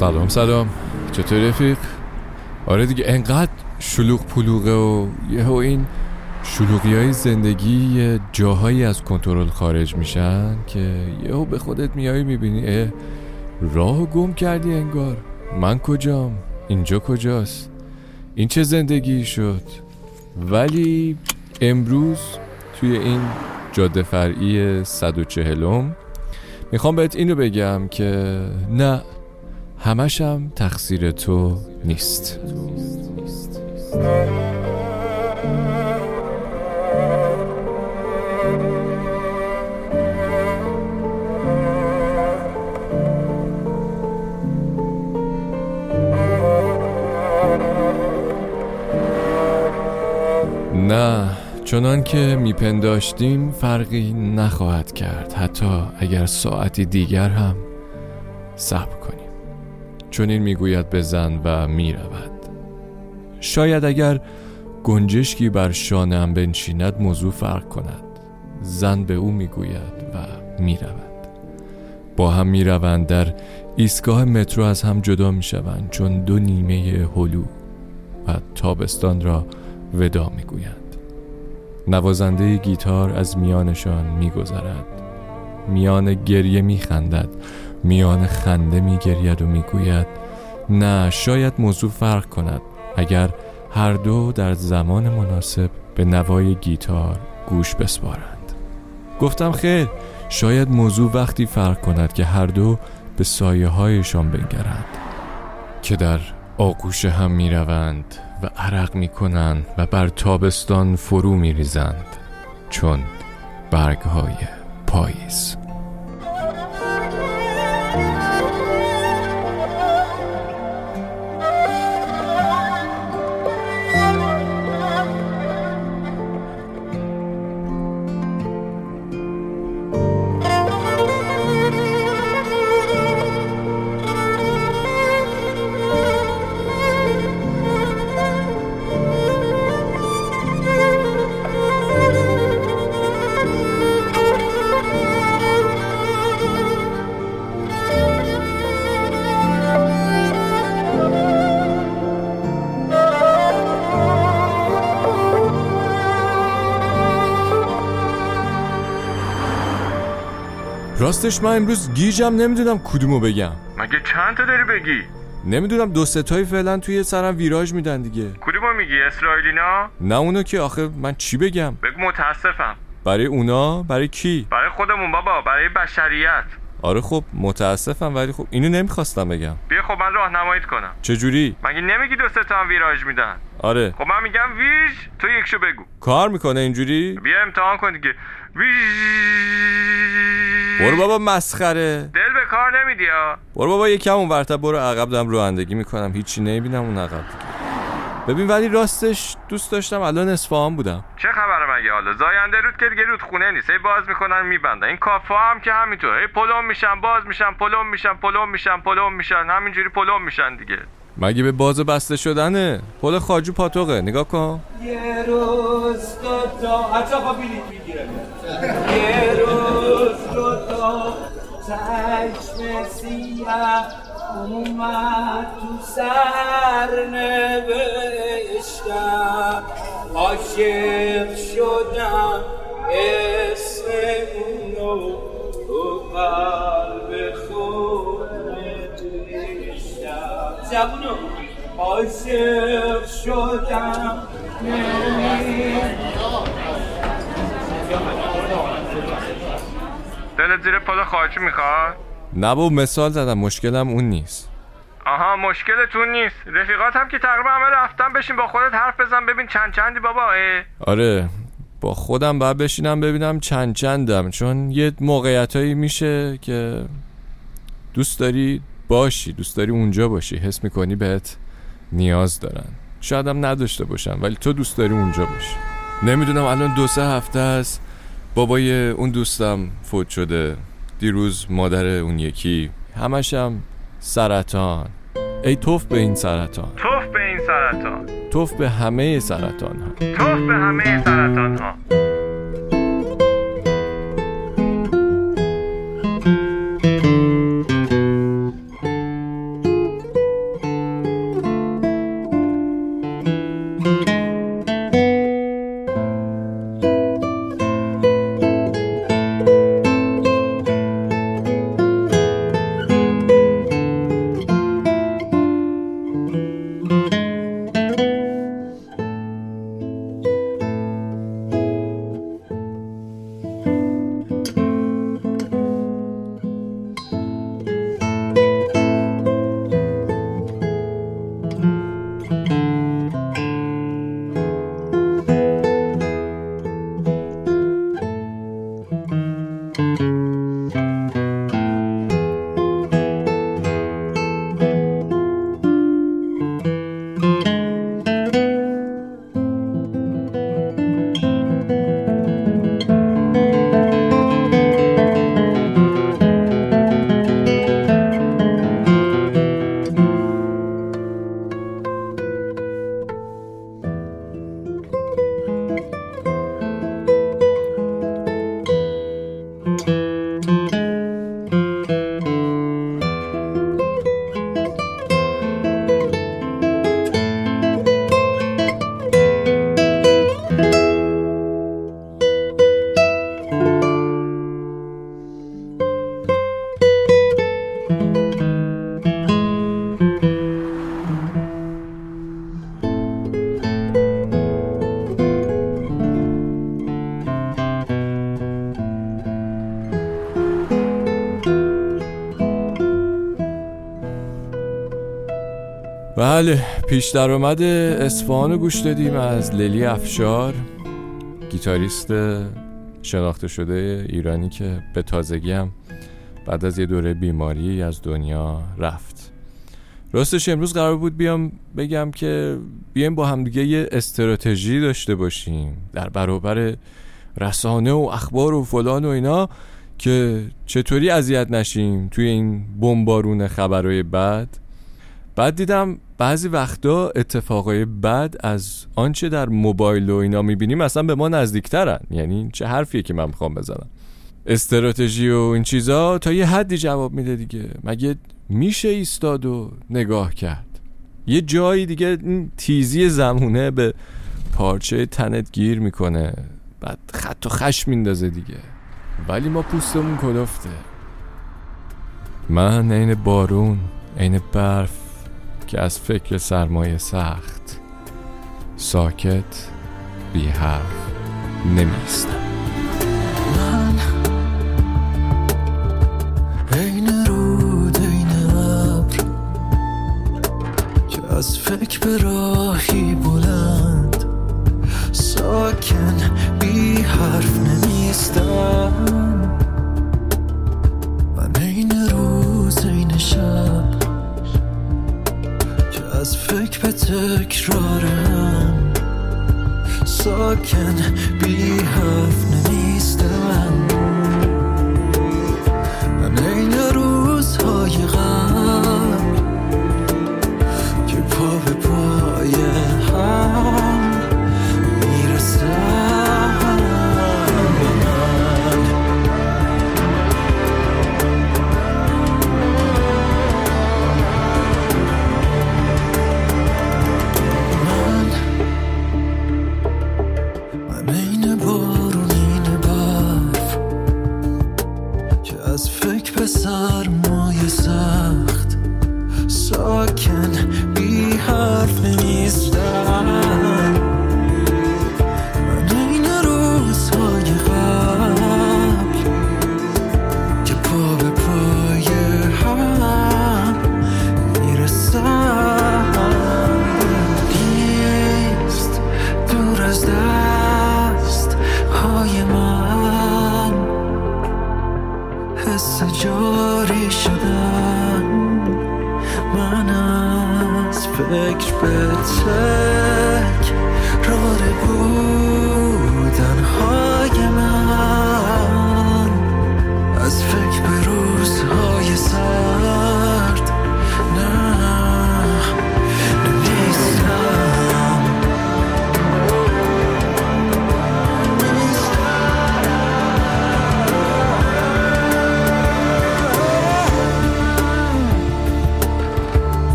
سلام سلام. چطور رفیق؟ آره دیگه انقدر شلوغ پلوغه و یهو این شلوغی های زندگی یه جاهایی از کنترل خارج میشن که یهو به خودت میایی می‌بینی راه گم کردی انگار. من کجام؟ اینجا کجاست؟ این چه زندگی شد؟ ولی امروز توی این جاده فرعی 140 می‌خوام بهت اینو بگم که نه همشم تقصیر تو نیست. نه چنان که میپنداشتیم فرقی نخواهد کرد. حتی اگر ساعتی دیگر هم صبر کنیم. چون این می‌گوید بزن و می‌رود. شاید اگر گنجشکی بر شانم بنشیند موضوع فرق کند. زن به او می‌گوید و می‌رود. با هم می‌روند در ایستگاه مترو از هم جدا می‌شوند چون دو نیمه هلو و تابستان را ودا می‌گویند. نوازنده گیتار از میانشان میگذرد. میان گریه میخندد. میان خنده میگرید و می‌گوید نه شاید موضوع فرق کند. اگر هر دو در زمان مناسب به نوای گیتار گوش بسپارند. گفتم خیر شاید موضوع وقتی فرق کند که هر دو به سایه هایشان بنگرند که در آغوش هم می روند و عرق می کنند و بر تابستان فرو می ریزند چون برگ های پاییز. راستش من امروز گیجم نمی‌دونم کدومو بگم. مگه چند تا داری بگی؟ نمی‌دونم دو ستایی فعلا توی سرم ویراژ میدن دیگه. کدومو میگی اسرائیلینا؟ نه اونو که آخه من چی بگم؟ بگو متاسفم. برای اونا؟ برای کی؟ برای خودمون بابا برای بشریت. آره خب متاسفم ولی خب اینو نمی‌خواستم بگم. بیا خب من راهنماییت کنم. چجوری؟ مگه نمیگی دو سه تا هم ویراژ میدن؟ آره. خب من میگم ویژ تو یکشو بگو. کار می‌کنه اینجوری؟ بیا امتحان کن دیگه. ویژ برو بابا مسخره. دل به کار نمیدی ها. برو بابا یکم اون ورتر. برو عقب دارم رانندگی می‌کنم. هیچی نمی‌بینم اون عقب. ببین ولی راستش دوست داشتم الان اصفهان بودم. چه خبره مگه حالا؟ زاینده رود که دیگه رود خونه نیست. هی باز می‌کنن میبندن. این کافه هم که همینطور. هی پلم میشن باز میشن پلم میشن پلم میشن پلم میشن. همینجوری پلم میشن دیگه. مگه به باز بسته شدنه؟ پل خاجو پاتوقه. نگاه کن. یه روز دو تا. حتی می‌گیره. یه روز دو تا. چشم سیاه. اومد تو سر نوشتم عاشق شدم اسم اونو تو قلب خود نوشتم. زبونو عاشق شدم. دلت زیر پل خاجو می‌خواد؟ نه با مثال زدم. مشکلم اون نیست. آها مشکلتون نیست. رفیقات هم که تقریبا همه رفتن بشین با خودت حرف بزن ببین چند چندی بابا. اه. آره با خودم باید بشینم ببینم چند چندم. چون یه موقعیتایی میشه که دوست داری باشی دوست داری اونجا باشی. حس می‌کنی بهت نیاز دارن. شاید هم نداشته باشن ولی تو دوست داری اونجا باشی. نمی‌دونم الان دو سه هفته است. بابای اون دوستم فوت شده. دیروز مادر اون یکی همشم سرطان. ای توف به این سرطان. توف به این سرطان. توف به همه سرطان ها توف به همه سرطان ها بله پیش درآمد اصفهان گوش دادیم از لیلی افشار گیتاریست شناخته شده ایرانی که به تازگی هم بعد از یه دوره بیماری از دنیا رفت. راستش امروز قرار بود بیام بگم که بیایم با همدیگه یه استراتژی داشته باشیم در برابر رسانه و اخبار و فلان و اینا که چطوری اذیت نشیم توی این بمبارون خبرهای بد بعد دیدم بعضی وقتا اتفاقای بد از آنچه در موبایل و اینا می‌بینیم اصلا به ما نزدیکترن. یعنی چه حرفیه که من می‌خوام بزنم. استراتژی و این چیزا تا یه حدی جواب میده دیگه. مگه میشه ایستاد و نگاه کرد؟ یه جایی دیگه این تیزی زمونه به پارچه تنت گیر می‌کنه. بعد خط و خش میندازه دیگه. ولی ما پوستمون کلفته. من عین بارون عین برف. که از فکر سرمایه سخت ساکت بی حرف نمیستم من عین رود عین ابر که از فکر به راهی بلند ساکن بی حرف نمیستم من عین روز عین شب فکر به تکرارم. ساکن بی حرف نمیستم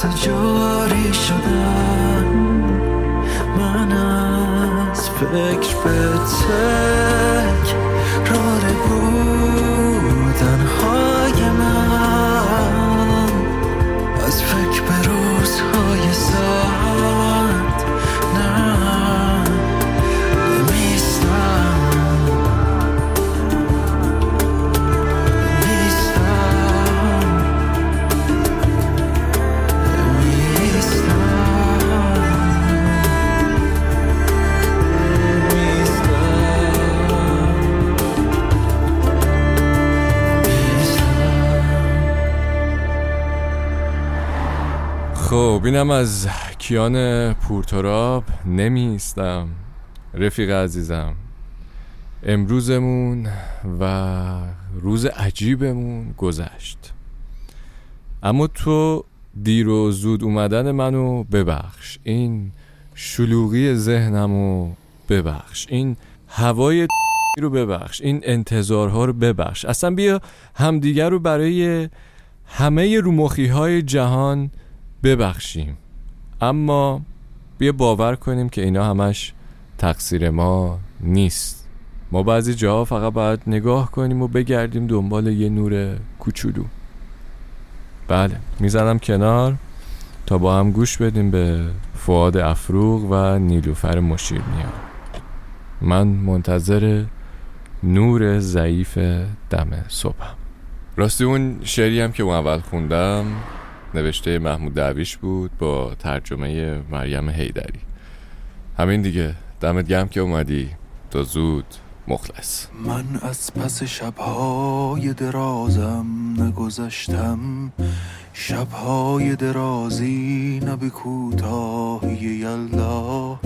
سجاری شدن من از فکر به اینم از کیان پورتراب نمیستم رفیق عزیزم امروزمون و روز عجیبمون گذشت. اما تو دیر و زود اومدن منو ببخش. این شلوغی ذهنمو ببخش. این هوای رو ببخش. این انتظارها رو ببخش. اصلا بیا همدیگر رو برای همه رومخی های جهان ببخشیم. اما بیا باور کنیم که اینا همش تقصیر ما نیست. ما بعضی جاها فقط باید نگاه کنیم و بگردیم دنبال یه نور کوچولو. بله می‌زنم کنار تا با هم گوش بدیم به فعاد افروغ و نیلوفر مشیر من منتظر نور ضعیف دم صبحم. راستی اون شعری هم که اون اول خوندم نوشته محمود دعویش بود با ترجمه مریم هیدری همین دیگه. دمت گم که اومدی. تا زود مخلص. من از پس شبهای درازم نگذشتم. شبهای درازی نبی کوتاهی یلدا.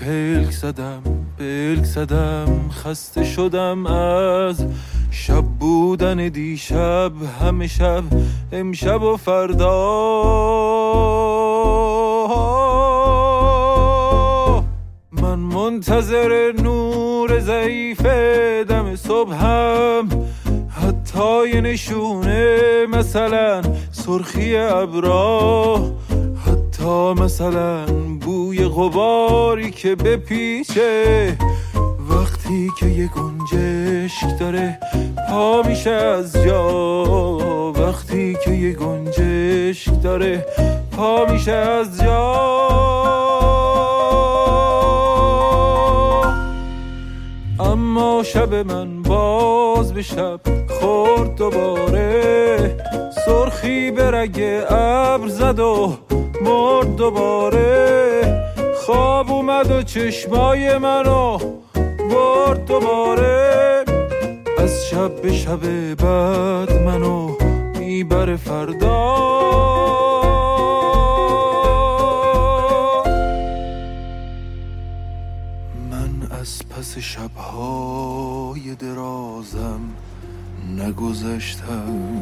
پلک زدم پلک زدم خسته شدم از شب بودن دیشب همه شب امشب و فردا. من منتظر نور ضعیف دم صبحم حتی نشونه مثلا سرخی ابرا حتی مثلا غباری که بپیچه. وقتی که یه گنجشک داره پا میشه از جا. وقتی که یه گنجشک داره پا میشه از جا. اما شب من باز به شب خورد دوباره. سرخی به رگ ابر زد و مرد دوباره. خواب اومد و چشمای منو برد دوباره. از شب به شب بعد منو می‌بره فردا. من از پس شبهای درازم نگذشتم.